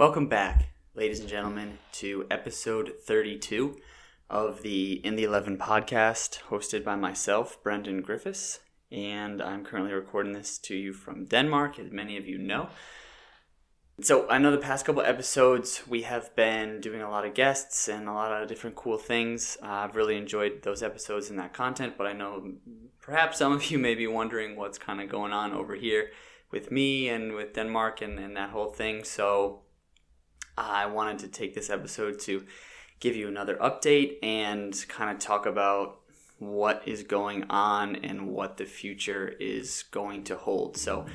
Welcome back, ladies and gentlemen, to episode 32 of the In the 11 podcast, hosted by myself, Brendan Griffiths. And I'm currently recording this to you from Denmark, as many of you know. So, I know the past couple episodes we have been doing a lot of guests and a lot of different cool things. Uh, I've really enjoyed those episodes and that content, but I know perhaps some of you may be wondering what's kind of going on over here with me and with Denmark and, and that whole thing. So, I wanted to take this episode to give you another update and kind of talk about what is going on and what the future is going to hold. So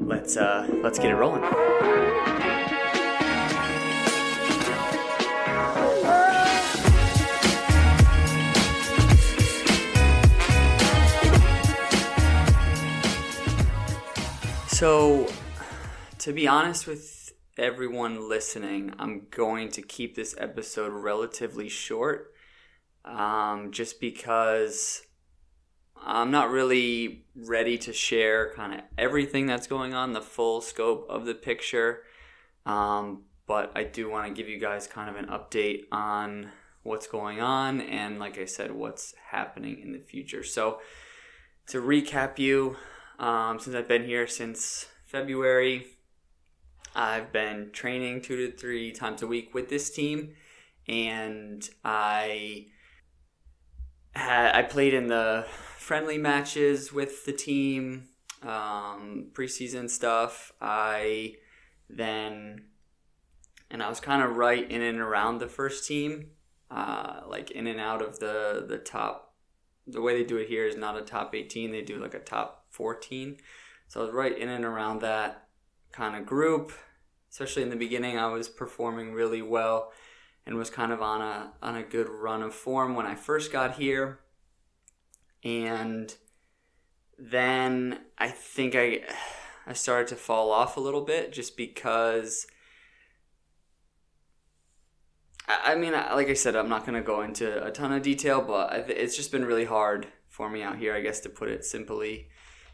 let's uh, let's get it rolling. So, to be honest with everyone listening, I'm going to keep this episode relatively short um, just because I'm not really ready to share kind of everything that's going on, the full scope of the picture. Um, but I do want to give you guys kind of an update on what's going on and, like I said, what's happening in the future. So, to recap you, um, since I've been here since February, I've been training two to three times a week with this team, and I had I played in the friendly matches with the team, um, preseason stuff. I then and I was kind of right in and around the first team, uh, like in and out of the the top. The way they do it here is not a top 18; they do like a top 14. So I was right in and around that kind of group. Especially in the beginning, I was performing really well and was kind of on a on a good run of form when I first got here. And then I think I I started to fall off a little bit just because I, I mean, like I said, I'm not going to go into a ton of detail, but it's just been really hard for me out here, I guess, to put it simply.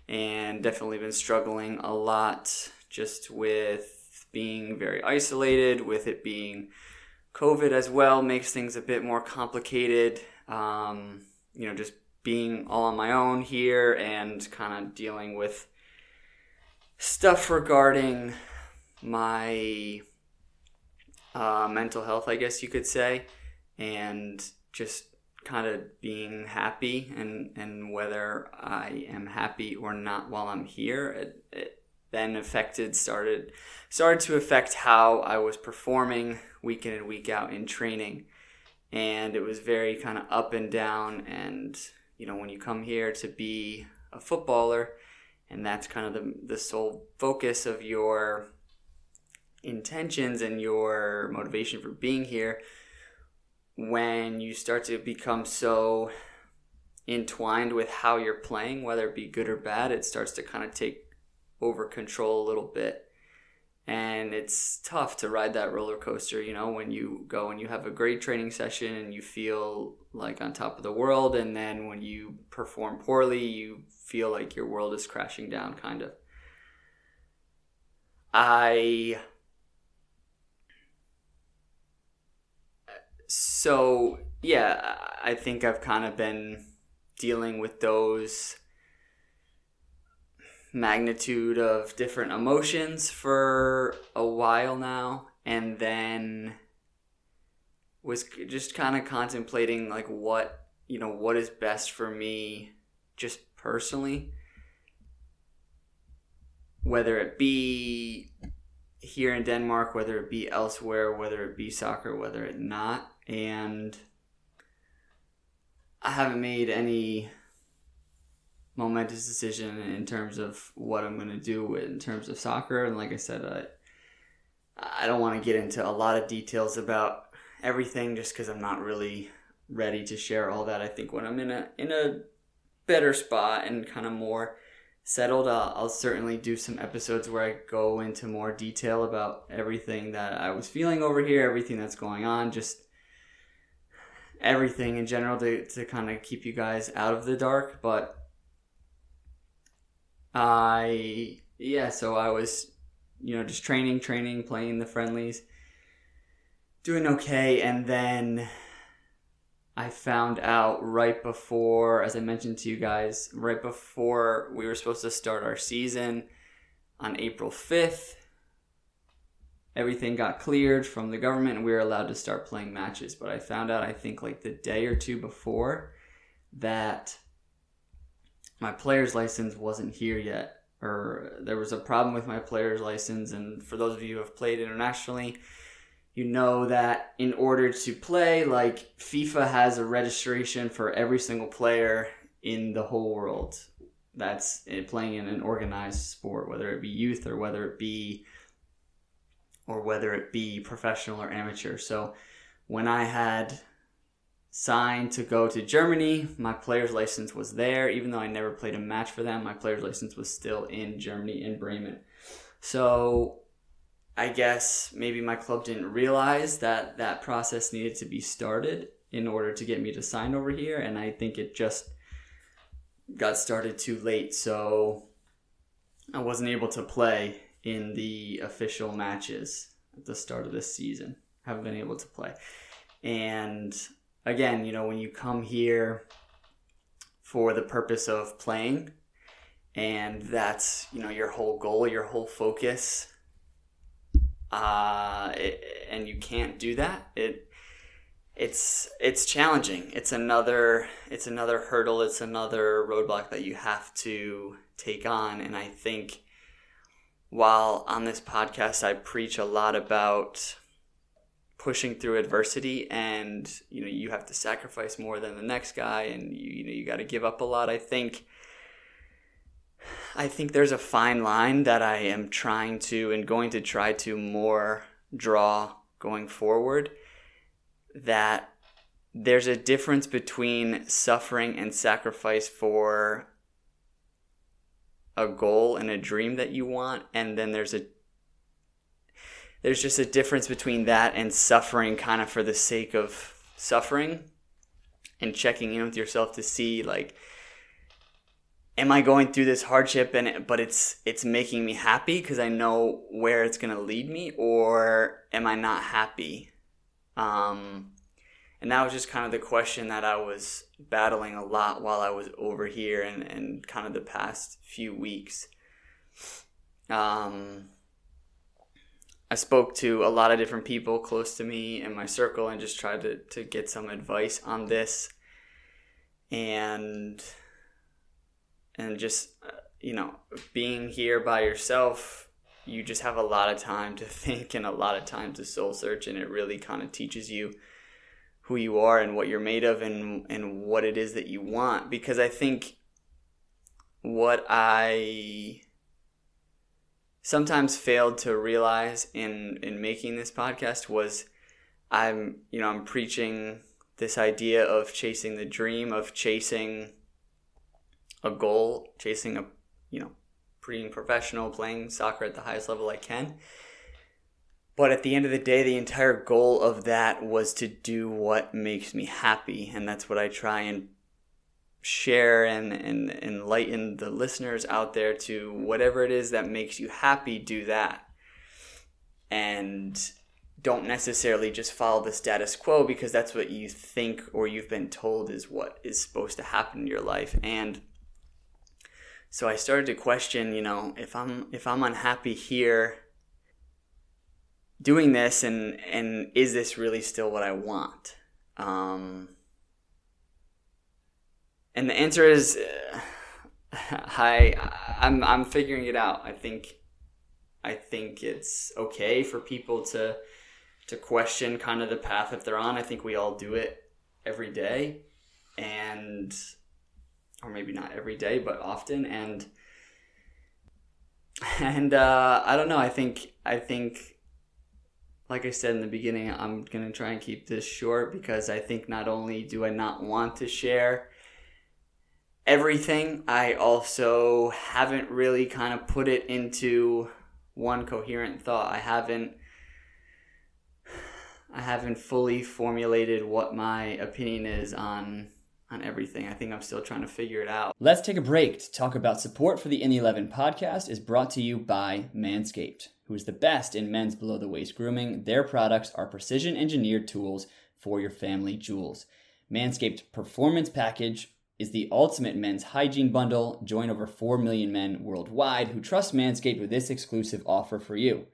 And definitely been struggling a lot just with being very isolated, with it being COVID as well, makes things a bit more complicated. Um, you know, just being all on my own here and kind of dealing with stuff regarding my uh, mental health, I guess you could say, and just kind of being happy and, and whether I am happy or not while I'm here. It, it then affected started started to affect how I was performing week in and week out in training, and it was very kind of up and down. And you know when you come here to be a footballer, and that's kind of the the sole focus of your intentions and your motivation for being here when you start to become so entwined with how you're playing, whether it be good or bad, it starts to kind of take over control a little bit. And it's tough to ride that roller coaster, you know, when you go and you have a great training session and you feel like on top of the world. And then when you perform poorly, you feel like your world is crashing down, kind of. I so yeah, I think I've kind of been dealing with those magnitude of different emotions for a while now and then was just kind of contemplating like what you know what is best for me just personally. Whether it be here in Denmark whether it be elsewhere whether it be soccer whether it not and I haven't made any momentous decision in terms of what I'm going to do in terms of soccer. And like I said, I, I don't want to get into a lot of details about everything just because I'm not really ready to share all that. I think when I'm in a in a better spot and kind of more settled, I'll, I'll certainly do some episodes where I go into more detail about everything that I was feeling over here, everything that's going on, just everything in general to, to kind of keep you guys out of the dark. But I, yeah, so I was you know, just training, training, playing the friendlies, doing okay. And then I found out right before, as I mentioned to you guys, right before we were supposed to start our season on April 5th, everything got cleared from the government and we were allowed to start playing matches. But I found out, I think, like the day or two before that my player's license wasn't here yet or there was a problem with my player's license. And for those of you who have played internationally, you know that in order to play, like FIFA has a registration for every single player in the whole world that's eh, playing in an organized sport, whether it be youth or whether it be or whether it be professional or amateur. So when I had signed to go to Germany. My player's license was there, even though I never played a match for them. My player's license was still in Germany, in Bremen. So I guess maybe my club didn't realize that that process needed to be started in order to get me to sign over here, and I think it just got started too late. So I wasn't able to play in the official matches at the start of this season. Haven't been able to play. And again, you know, when you come here for the purpose of playing and that's, you know, your whole goal, your whole focus, uh, it, and you can't do that, it, it's it's challenging. It's another it's another hurdle. It's another roadblock that you have to take on. And I think while on this podcast I preach a lot about pushing through adversity and you know you have to sacrifice more than the next guy and you, you know you got to give up a lot. I think i think there's a fine line that i am trying to and going to try to more draw going forward that there's a difference between suffering and sacrifice for a goal and a dream that you want and then there's a there's just a difference between that and suffering kind of for the sake of suffering and checking in with yourself to see like am I going through this hardship and but it's it's making me happy because I know where it's going to lead me or am I not happy um and that was just kind of the question that I was battling a lot while I was over here and, and kind of the past few weeks. Um, I spoke to a lot of different people close to me in my circle and just tried to, to get some advice on this. And and just uh, you know, being here by yourself, you just have a lot of time to think and a lot of time to soul search and it really kind of teaches you who you are and what you're made of and and what it is that you want because I think what I sometimes failed to realize in in making this podcast was I'm you know I'm preaching this idea of chasing the dream of chasing a goal chasing a you know being professional playing soccer at the highest level I can. But at the end of the day the entire goal of that was to do what makes me happy and that's what I try and share and, and enlighten the listeners out there to whatever it is that makes you happy, do that. And don't necessarily just follow the status quo because that's what you think or you've been told is what is supposed to happen in your life. And so I started to question, you know, if I'm if I'm unhappy here doing this and and is this really still what I want? Um, and the answer is, uh, I I'm I'm figuring it out. I think I think it's okay for people to to question kind of the path that they're on. I think we all do it every day, and or maybe not every day, but often. And and uh, I don't know. I think I think like I said in the beginning, I'm gonna try and keep this short because I think not only do I not want to share everything. I also haven't really kind of put it into one coherent thought. I haven't I haven't fully formulated what my opinion is on on everything. I think I'm still trying to figure it out. Let's take a break to talk about support for the In 11 podcast is brought to you by Manscaped. who is the best in men's below the waist grooming. Their products are precision engineered tools for your family jewels. Manscaped Performance Package is the ultimate men's hygiene bundle. Join over 4 million men worldwide who trust Manscaped with this exclusive offer for you.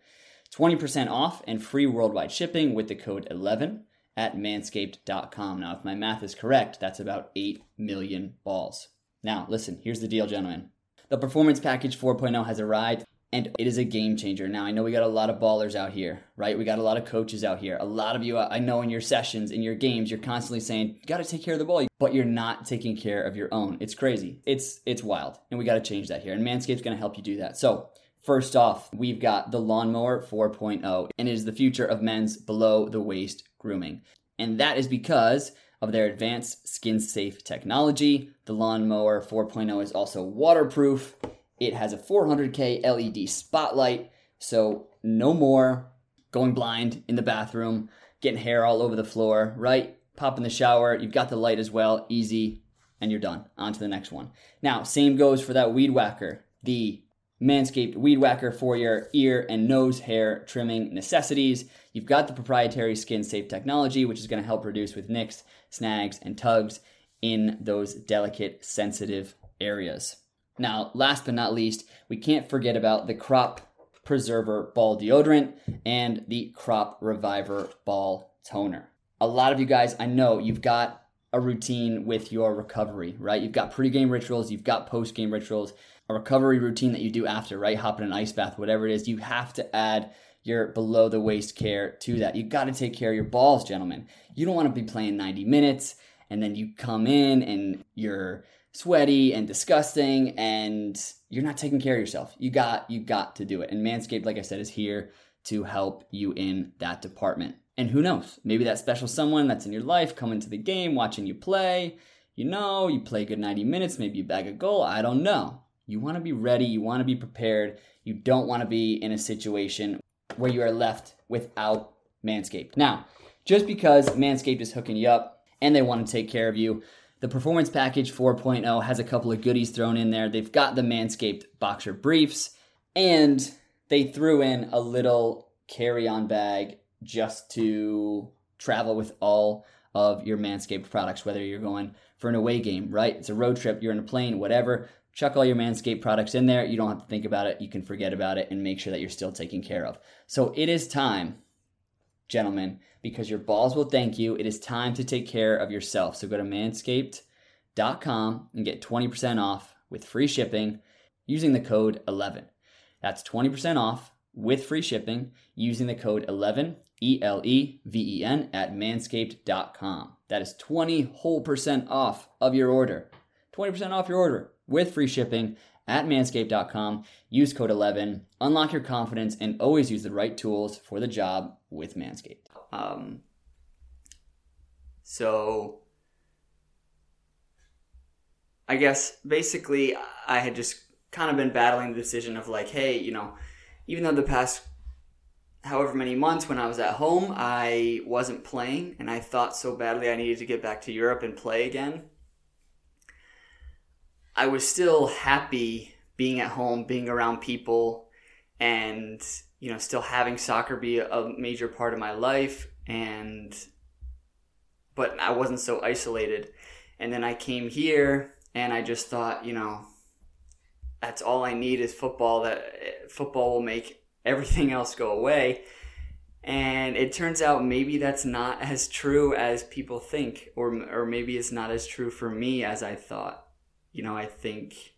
20% off and free worldwide shipping with the code 11 at manscaped.com. Now, if my math is correct, that's about 8 million balls. Now, listen, here's the deal, gentlemen. The Performance Package 4.0 has arrived and it is a game changer. Now, I know we got a lot of ballers out here, right? We got a lot of coaches out here. A lot of you, I know in your sessions, in your games, you're constantly saying, you got to take care of the ball, but you're not taking care of your own. It's crazy. It's it's wild. And we got to change that here. And Manscaped's going to help you do that. So, First off, we've got the Lawnmower 4.0, and it is the future of men's below the waist grooming. And that is because of their advanced skin safe technology. The Lawnmower 4.0 is also waterproof. It has a 400K LED spotlight, so no more going blind in the bathroom, getting hair all over the floor, right? Pop in the shower, you've got the light as well, easy, and you're done. On to the next one. Now, same goes for that weed whacker, the Manscaped Weed Whacker for your ear and nose hair trimming necessities. You've got the proprietary skin safe technology, which is going to help reduce with nicks, snags, and tugs in those delicate, sensitive areas. Now, last but not least, we can't forget about the Crop Preserver Ball Deodorant and the Crop Reviver Ball Toner. A lot of you guys, I know you've got a routine with your recovery, right? You've got pre-game rituals, you've got post-game rituals, a recovery routine that you do after, right? Hop in an ice bath, whatever it is. You have to add your below the waist care to that. You got to take care of your balls, gentlemen. You don't want to be playing 90 minutes and then you come in and you're sweaty and disgusting and you're not taking care of yourself. You got you got to do it. And Manscaped like I said is here to help you in that department. And who knows? Maybe that special someone that's in your life coming to the game, watching you play. You know, you play good 90 minutes, maybe you bag a goal. I don't know. You want to be ready, you want to be prepared. You don't want to be in a situation where you are left without Manscaped. Now, just because Manscaped is hooking you up and they want to take care of you, the Performance Package 4.0 has a couple of goodies thrown in there. They've got the Manscaped boxer briefs and they threw in a little carry on bag just to travel with all of your Manscaped products, whether you're going for an away game, right? It's a road trip, you're in a plane, whatever. Chuck all your Manscaped products in there. You don't have to think about it. You can forget about it and make sure that you're still taken care of. So it is time, gentlemen, because your balls will thank you. It is time to take care of yourself. So go to manscaped.com and get 20% off with free shipping using the code 11. That's 20% off with free shipping using the code 11 E L E V E N at manscaped.com. That is 20 whole percent off of your order. 20% off your order with free shipping at manscaped.com. Use code 11. Unlock your confidence and always use the right tools for the job with Manscaped. Um, so I guess basically I had just kind of been battling the decision of like, hey, you know, even though the past however many months when I was at home, I wasn't playing and I thought so badly I needed to get back to Europe and play again. I was still happy being at home, being around people, and you know, still having soccer be a major part of my life. And but I wasn't so isolated. And then I came here, and I just thought, you know, that's all I need is football. That football will make everything else go away. And it turns out maybe that's not as true as people think, or or maybe it's not as true for me as I thought you know, I think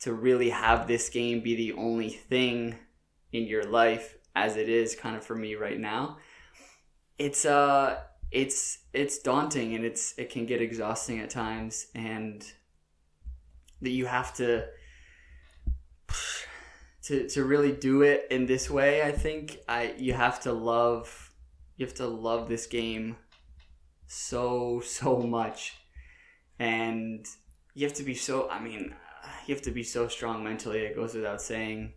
to really have this game be the only thing in your life as it is kind of for me right now, it's uh it's it's daunting and it's it can get exhausting at times and that you have to to to really do it in this way, I think I you have to love you have to love this game so so much. And you have to be so. I mean, you have to be so strong mentally. It goes without saying.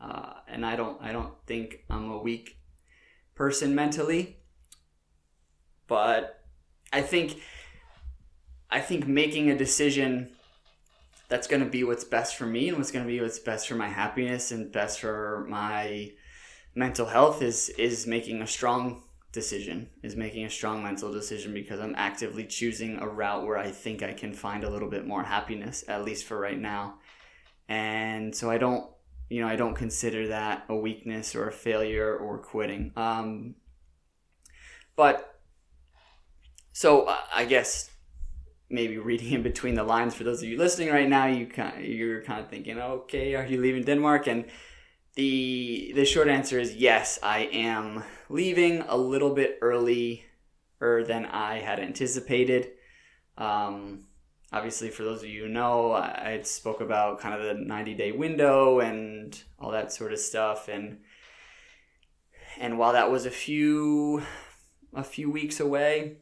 Uh, and I don't. I don't think I'm a weak person mentally. But I think. I think making a decision that's going to be what's best for me and what's going to be what's best for my happiness and best for my mental health is is making a strong decision is making a strong mental decision because I'm actively choosing a route where I think I can find a little bit more happiness at least for right now and so I don't you know I don't consider that a weakness or a failure or quitting um but so uh, I guess maybe reading in between the lines for those of you listening right now, you kind you're kind of thinking, okay, are you leaving Denmark? And the the short answer is yes, I am leaving a little bit earlier than I had anticipated. Um, obviously, for those of you who know, I spoke about kind of the 90 day window and all that sort of stuff, and and while that was a few a few weeks away,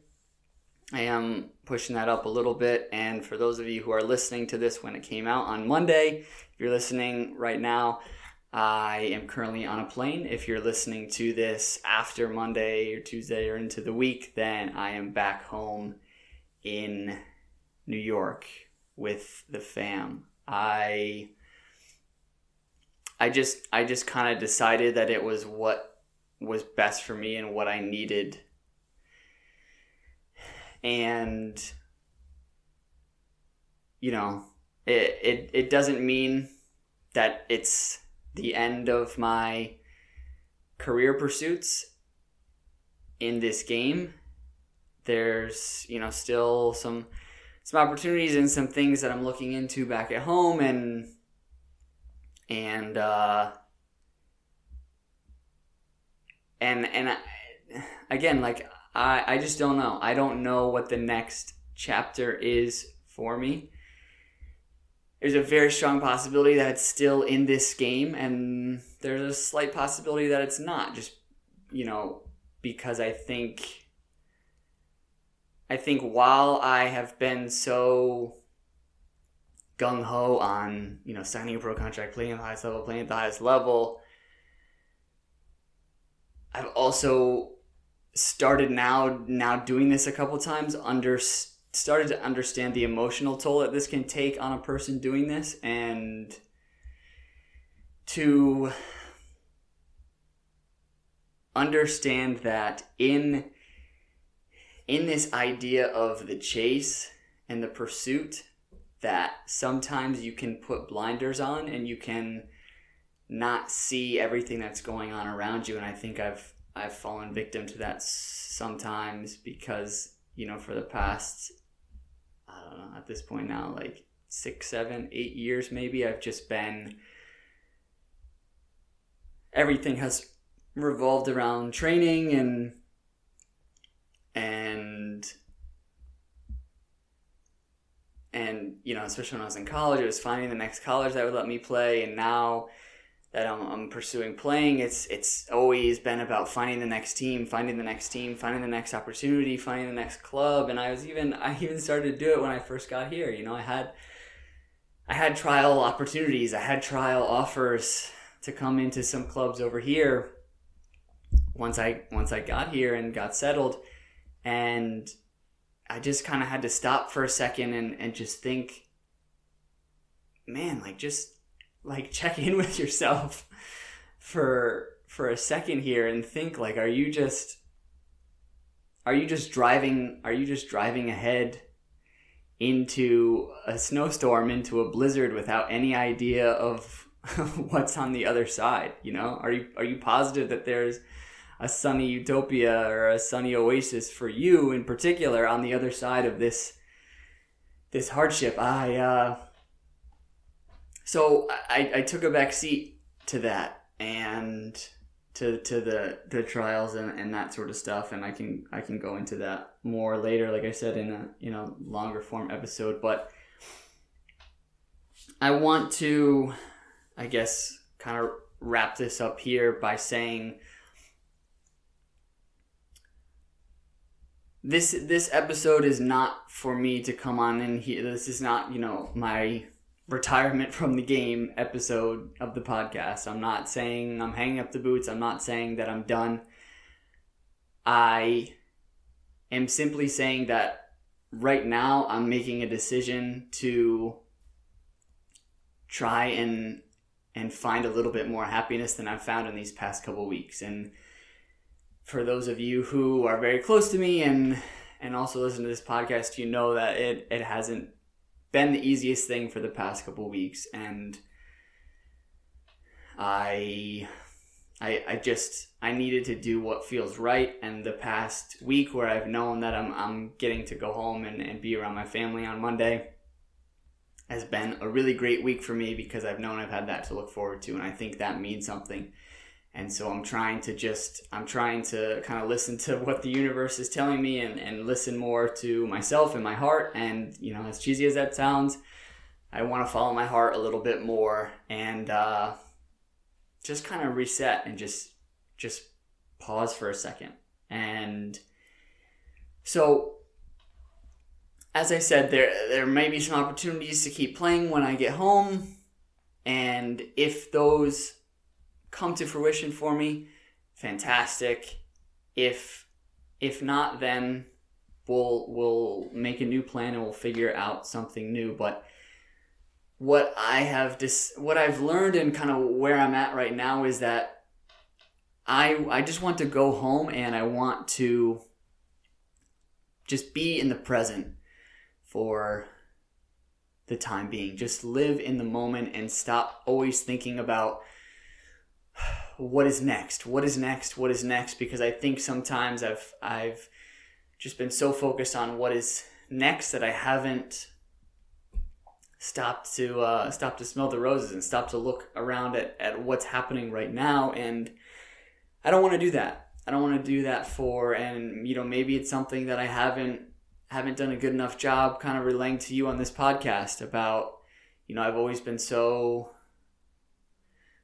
I am pushing that up a little bit. And for those of you who are listening to this when it came out on Monday, if you're listening right now, I am currently on a plane. If you're listening to this after Monday or Tuesday or into the week, then I am back home in New York with the fam. I I just I just kind of decided that it was what was best for me and what I needed and you know it, it it doesn't mean that it's the end of my career pursuits in this game there's you know still some some opportunities and some things that I'm looking into back at home and and uh and and I, again like I, I just don't know. I don't know what the next chapter is for me. There's a very strong possibility that it's still in this game, and there's a slight possibility that it's not. Just, you know, because I think. I think while I have been so gung ho on, you know, signing a pro contract, playing at the highest level, playing at the highest level, I've also started now now doing this a couple times under started to understand the emotional toll that this can take on a person doing this and to understand that in in this idea of the chase and the pursuit that sometimes you can put blinders on and you can not see everything that's going on around you. And I think I've I've fallen victim to that sometimes because you know for the past I don't know at this point now like six, seven, eight years maybe I've just been everything has revolved around training and and and you know especially when I was in college it was finding the next college that would let me play and now that I'm, I'm, pursuing playing. It's it's always been about finding the next team, finding the next team, finding the next opportunity, finding the next club. And I was even I even started to do it when I first got here. You know, I had I had trial opportunities, I had trial offers to come into some clubs over here. Once I once I got here and got settled, and I just kind of had to stop for a second and and just think, man, like just like check in with yourself for for a second here and think like are you just are you just driving are you just driving ahead into a snowstorm into a blizzard without any idea of what's on the other side you know? Are you are you positive that there's a sunny utopia or a sunny oasis for you in particular on the other side of this this hardship? I uh so I, I took a back seat to that and to to the the trials and, and that sort of stuff and I can I can go into that more later like I said in a you know longer form episode but I want to I guess kind of wrap this up here by saying this this episode is not for me to come on in here. This is not you know my retirement from the game episode of the podcast. I'm not saying I'm hanging up the boots. I'm not saying that I'm done. I am simply saying that right now I'm making a decision to try and and find a little bit more happiness than I've found in these past couple weeks. And for those of you who are very close to me and and also listen to this podcast, you know that it it hasn't been the easiest thing for the past couple weeks and I I, I just I needed to do what feels right and the past week where I've known that I'm I'm getting to go home and, and be around my family on Monday has been a really great week for me because I've known I've had that to look forward to and I think that means something. And so I'm trying to just I'm trying to kind of listen to what the universe is telling me and, and listen more to myself and my heart and you know as cheesy as that sounds, I want to follow my heart a little bit more and uh just kind of reset and just just pause for a second. And so as I said, there there may be some opportunities to keep playing when I get home. And if those come to fruition for me, fantastic. If if not, then we'll we'll make a new plan and we'll figure out something new. But what I have dis- what I've learned and kind of where I'm at right now is that I I just want to go home and I want to just be in the present for the time being. Just live in the moment and stop always thinking about what is next? What is next? What is next? Because I think sometimes I've I've just been so focused on what is next that I haven't stopped to uh, stop to smell the roses and stop to look around at, at what's happening right now and i don't want to do that i don't want to do that for and you know maybe it's something that i haven't haven't done a good enough job kind of relaying to you on this podcast about you know i've always been so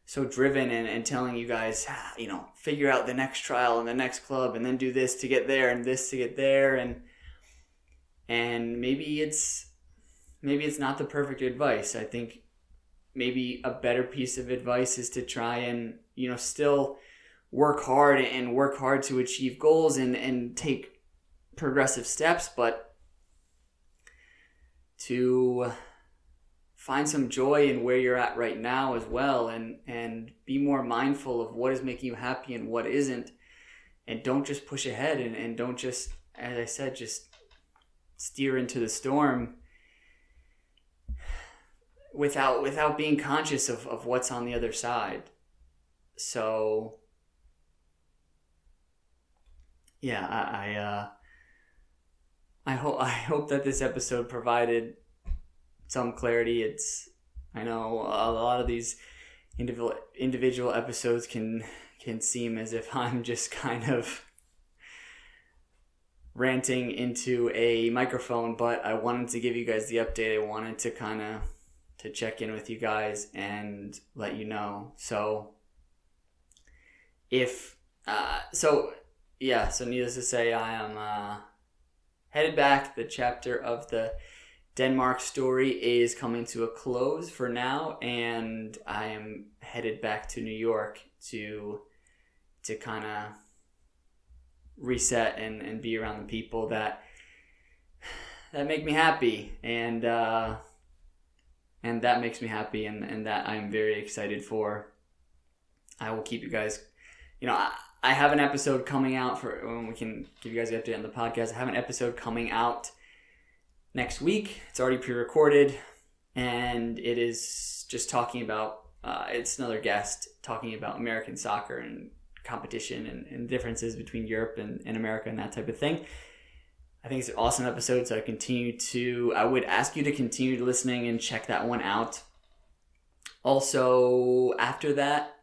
so driven and, and telling you guys ah, you know figure out the next trial and the next club and then do this to get there and this to get there and and maybe it's maybe it's not the perfect advice. I think maybe a better piece of advice is to try and, you know, still work hard and work hard to achieve goals and, and take progressive steps, but to find some joy in where you're at right now as well and and be more mindful of what is making you happy and what isn't and don't just push ahead and, and don't just as i said just steer into the storm without without being conscious of, of what's on the other side. So yeah, I, I uh I hope I hope that this episode provided some clarity. It's I know a lot of these individual individual episodes can can seem as if I'm just kind of ranting into a microphone, but I wanted to give you guys the update. I wanted to kind of to check in with you guys and let you know. So if uh, so yeah, so needless to say I am uh, headed back. The chapter of the Denmark story is coming to a close for now and I am headed back to New York to to kind of reset and, and be around the people that that make me happy and uh, and that makes me happy and, and that I'm very excited for. I will keep you guys, you know, I, I have an episode coming out for when we can give you guys an update on the podcast. I have an episode coming out next week. It's already pre-recorded, and it is just talking about. Uh, it's another guest talking about American soccer and competition and, and differences between Europe and, and America and that type of thing. I think it's an awesome episode. So I continue to, I would ask you to continue listening and check that one out. Also, after that,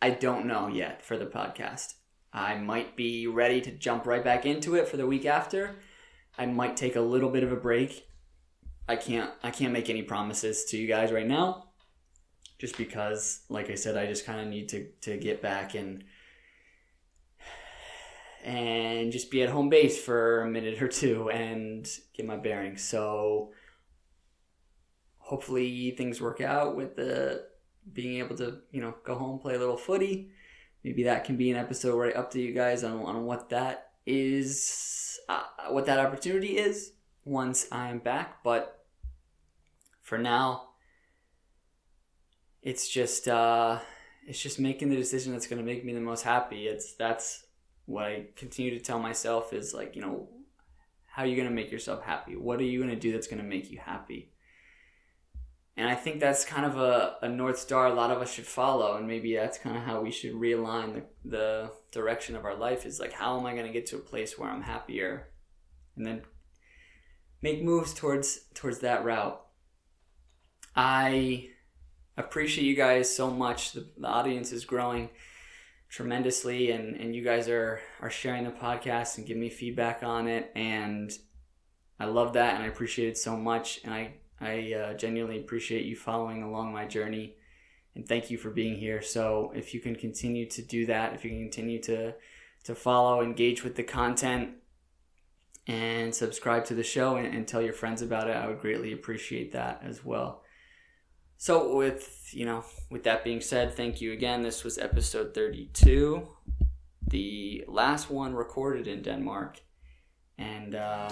I don't know yet for the podcast. I might be ready to jump right back into it for the week after. I might take a little bit of a break. I can't I can't make any promises to you guys right now. Just because like I said I just kind of need to to get back and and just be at home base for a minute or two and get my bearings. So hopefully things work out with the being able to, you know, go home, play a little footy. Maybe that can be an episode where I update you guys on, on what that is, uh, what that opportunity is once I'm back. But for now, it's just uh, it's just making the decision that's going to make me the most happy. It's that's what I continue to tell myself is like you know how are you going to make yourself happy? What are you going to do that's going to make you happy? And I think that's kind of a, a North Star a lot of us should follow. And maybe that's kind of how we should realign the, the direction of our life is like, how am I going to get to a place where I'm happier? And then make moves towards towards that route. I appreciate you guys so much. The, the audience is growing tremendously and, and you guys are, are sharing the podcast and giving me feedback on it. And I love that and I appreciate it so much. And I I uh, genuinely appreciate you following along my journey and thank you for being here. So if you can continue to do that, if you can continue to to follow, engage with the content, and subscribe to the show and, and tell your friends about it, I would greatly appreciate that as well. So with you know, with that being said, thank you again. This was episode 32, the last one recorded in Denmark, and. Uh,